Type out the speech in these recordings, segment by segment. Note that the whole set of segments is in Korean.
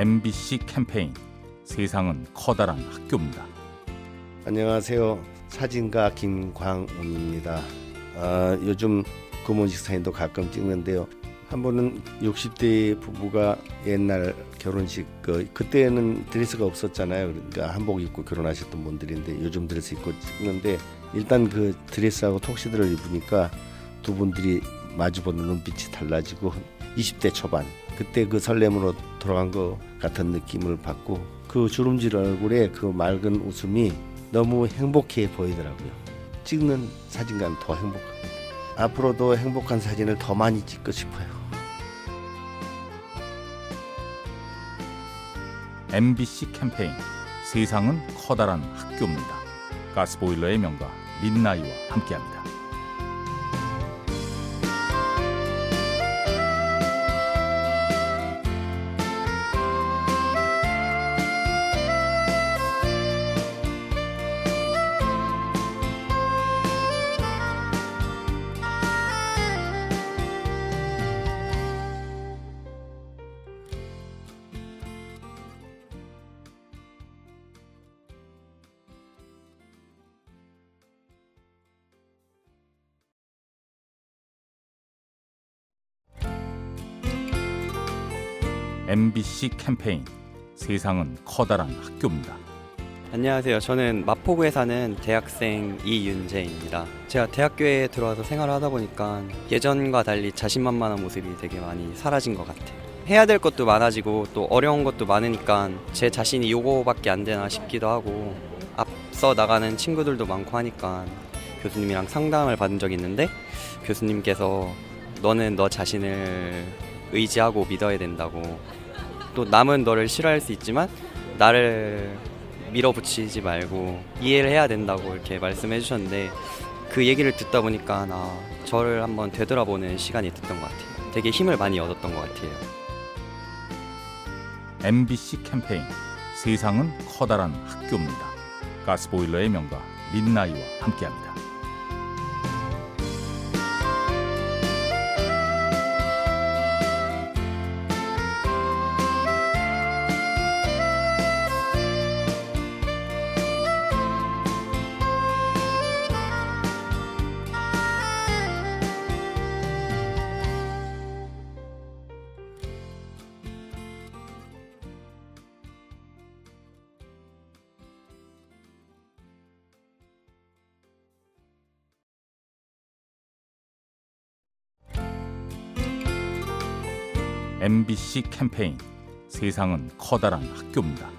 MBC 캠페인 세상은 커다란 학교입니다. 안녕하세요. 사진가 김광훈입니다. 아, 요즘 구몬식 사진도 가끔 찍는데요. 한 번은 60대 부부가 옛날 결혼식 그 그때는 드레스가 없었잖아요. 그러니까 한복 입고 결혼하셨던 분들인데 요즘 드레스 입고 찍는데 일단 그 드레스하고 톡시드를 입으니까 두 분들이 마주보는 눈빛이 달라지고 20대 초반 그때 그 설렘으로 돌아간 것 같은 느낌을 받고 그 주름질 얼굴에 그 맑은 웃음이 너무 행복해 보이더라고요. 찍는 사진과는 더 행복합니다. 앞으로도 행복한 사진을 더 많이 찍고 싶어요. MBC 캠페인 세상은 커다란 학교입니다. 가스보일러의 명가 민나이와 함께합니다. MBC 캠페인 세상은 커다란 학교입니다. 안녕하세요. 저는 마포구에 사는 대학생 이윤재입니다. 제가 대학교에 들어와서 생활을 하다 보니까 예전과 달리 자신만만한 모습이 되게 많이 사라진 것 같아요. 해야 될 것도 많아지고 또 어려운 것도 많으니까 제 자신이 요거밖에 안 되나 싶기도 하고 앞서 나가는 친구들도 많고 하니까 교수님이랑 상담을 받은 적이 있는데 교수님께서 너는 너 자신을 의지하고 믿어야 된다고 또 남은 너를 싫어할 수 있지만 나를 밀어붙이지 말고 이해를 해야 된다고 이렇게 말씀해 주셨는데 그 얘기를 듣다 보니까 나 저를 한번 되돌아보는 시간이 됐던 것 같아요. 되게 힘을 많이 얻었던 것 같아요. MBC 캠페인 세상은 커다란 학교입니다. 가스보일러의 명가 민나이와 함께합니다. MBC 캠페인 세상은 커다란 학교입니다.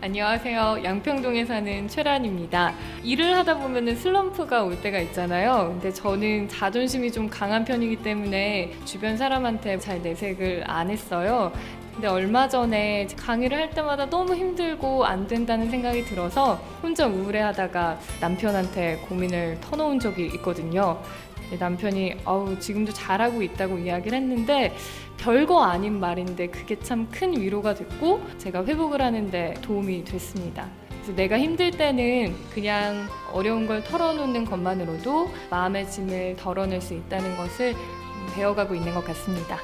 안녕하세요. 양평동에 사는 최란입니다. 일을 하다 보면 슬럼프가 올 때가 있잖아요. 근데 저는 자존심이 좀 강한 편이기 때문에 주변 사람한테 잘 내색을 안 했어요. 근데 얼마 전에 강의를 할 때마다 너무 힘들고 안 된다는 생각이 들어서 혼자 우울해하다가 남편한테 고민을 터놓은 적이 있거든요. 남편이 어우 지금도 잘하고 있다고 이야기를 했는데 별거 아닌 말인데 그게 참 큰 위로가 됐고 제가 회복을 하는데 도움이 됐습니다. 그래서 내가 힘들 때는 그냥 어려운 걸 털어놓는 것만으로도 마음의 짐을 덜어낼 수 있다는 것을 배워가고 있는 것 같습니다.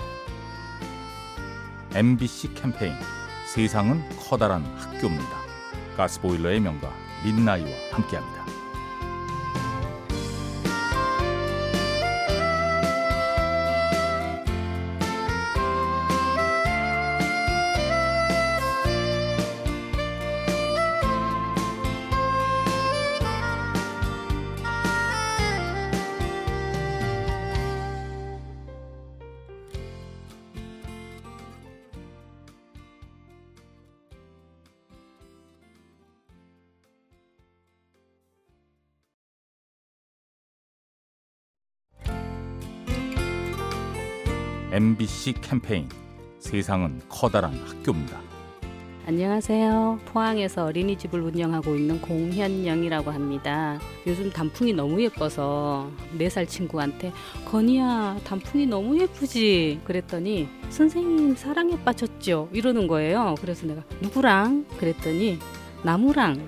MBC 캠페인 세상은 커다란 학교입니다. 가스보일러의 명가 민나이와 함께합니다. MBC 캠페인 세상은 커다란 학교입니다. 안녕하세요. 포항에서 어린이집을 운영하고 있는 공현영이라고 합니다. 요즘 단풍이 너무 예뻐서 네살 친구한테 건이야 단풍이 너무 예쁘지 그랬더니 선생님 사랑에 빠졌죠 이러는 거예요. 그래서 내가 누구랑 그랬더니 나무랑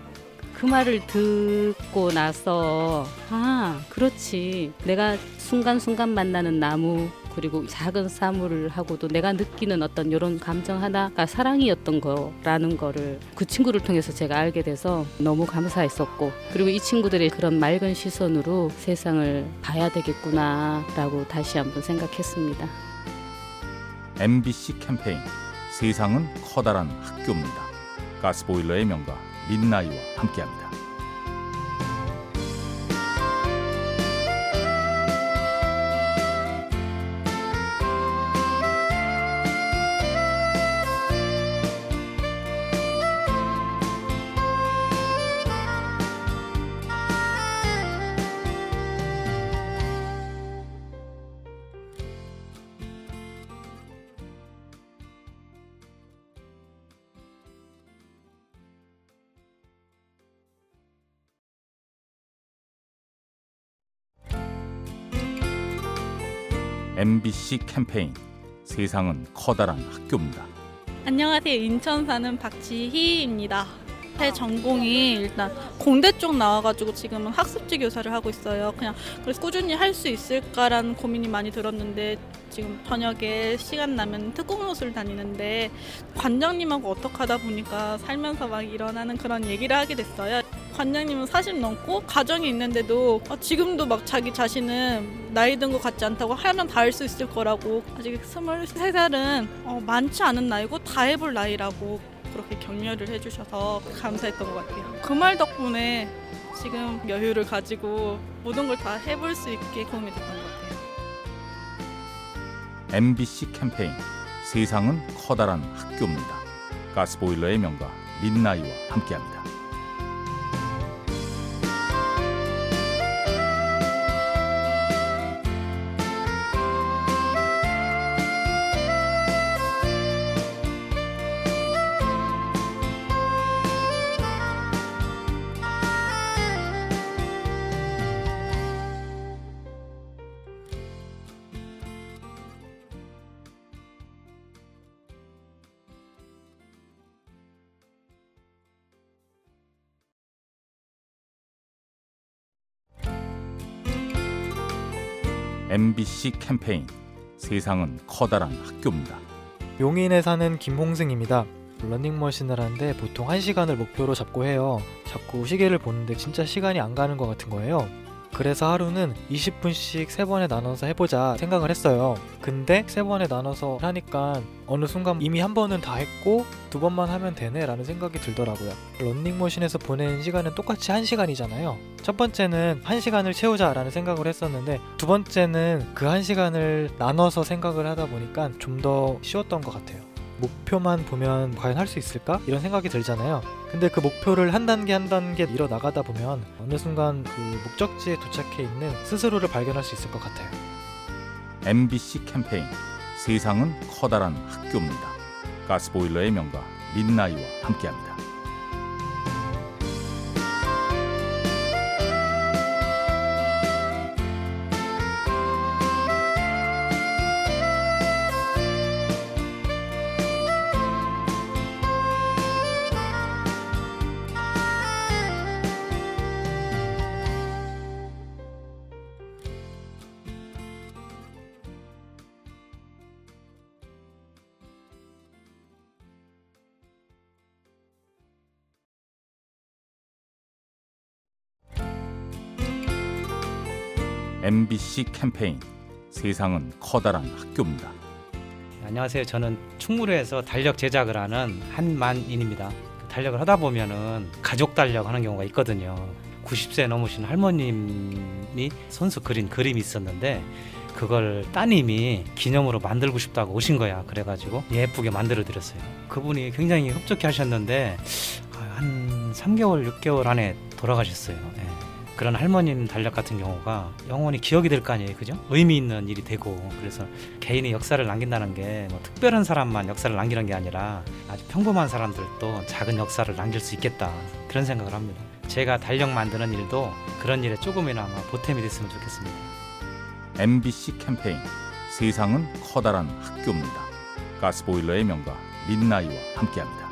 그 말을 듣고 나서 아 그렇지 내가 순간순간 만나는 나무 그리고 작은 사물하고도 내가 느끼는 어떤 이런 감정 하나가 사랑이었던 거라는 거를 그 친구를 통해서 제가 알게 돼서 너무 감사했었고 그리고 이 친구들의 그런 맑은 시선으로 세상을 봐야 되겠구나라고 다시 한번 생각했습니다. MBC 캠페인 세상은 커다란 학교입니다. 가스보일러의 명가 민나이와 함께합니다. MBC 캠페인 세상은 커다란 학교입니다. 안녕하세요. 인천 사는 박지희입니다. 제 전공이 일단 공대 쪽 나와가지고 지금은 학습지 교사를 하고 있어요. 그냥 그래서 꾸준히 할 수 있을까라는 고민이 많이 들었는데 지금 저녁에 시간 나면 특공노수를 다니는데 관장님하고 어떻게 하다 보니까 살면서 막 일어나는 그런 얘기를 하게 됐어요. 관장님은 40 넘고 가정이 있는데도 아, 지금도 막 자기 자신은 나이 든 것 같지 않다고 하면 다 할 수 있을 거라고 아직 23살은 어, 많지 않은 나이고 다 해볼 나이라고 그렇게 격려를 해주셔서 감사했던 것 같아요. 그 말 덕분에 지금 여유를 가지고 모든 걸 다 해볼 수 있게 도움이 됐던 것 같아요. MBC 캠페인 세상은 커다란 학교입니다. 가스보일러의 명가 민나이와 함께합니다. MBC 캠페인 세상은 커다란 학교입니다. 용인에 사는 김홍승입니다. 러닝머신을 하는데 보통 1시간을 목표로 잡고 해요. 자꾸 시계를 보는데 진짜 시간이 안 가는 것 같은 거예요. 그래서 하루는 20분씩 3번에 나눠서 해보자 생각을 했어요. 근데 3번에 나눠서 하니까 어느 순간 이미 한 번은 다 했고 두 번만 하면 되네 라는 생각이 들더라고요. 런닝머신에서 보낸 시간은 똑같이 1시간이잖아요. 첫 번째는 1시간을 채우자 라는 생각을 했었는데 두 번째는 그 1시간을 나눠서 생각을 하다 보니까 좀 더 쉬웠던 것 같아요. 목표만 보면 과연 할 수 있을까? 이런 생각이 들잖아요. 근데 그 목표를 한 단계 한 단계 밀어 나가다 보면 어느 순간 그 목적지에 도착해 있는 스스로를 발견할 수 있을 것 같아요. MBC 캠페인 세상은 커다란 학교입니다. 가스보일러의 명가 민나이와 함께합니다. MBC 캠페인 세상은 커다란 학교입니다. 안녕하세요. 저는 충무로에서 달력 제작을 하는 한만인입니다. 달력을 하다 보면은 가족 달력 하는 경우가 있거든요. 90세 넘으신 할머님이 손수 그린 그림이 있었는데 그걸 따님이 기념으로 만들고 싶다고 오신 거야. 그래가지고 예쁘게 만들어 드렸어요. 그분이 굉장히 흡족해 하셨는데 한 3개월, 6개월 안에 돌아가셨어요. 예. 그런 할머님 달력 같은 경우가 영원히 기억이 될 거 아니에요, 그죠? 의미 있는 일이 되고 그래서 개인의 역사를 남긴다는 게 뭐 특별한 사람만 역사를 남기는 게 아니라 아주 평범한 사람들도 작은 역사를 남길 수 있겠다 그런 생각을 합니다. 제가 달력 만드는 일도 그런 일에 조금이나마 보탬이 됐으면 좋겠습니다. MBC 캠페인 세상은 커다란 학교입니다. 가스보일러의 명가 민나이와 함께합니다.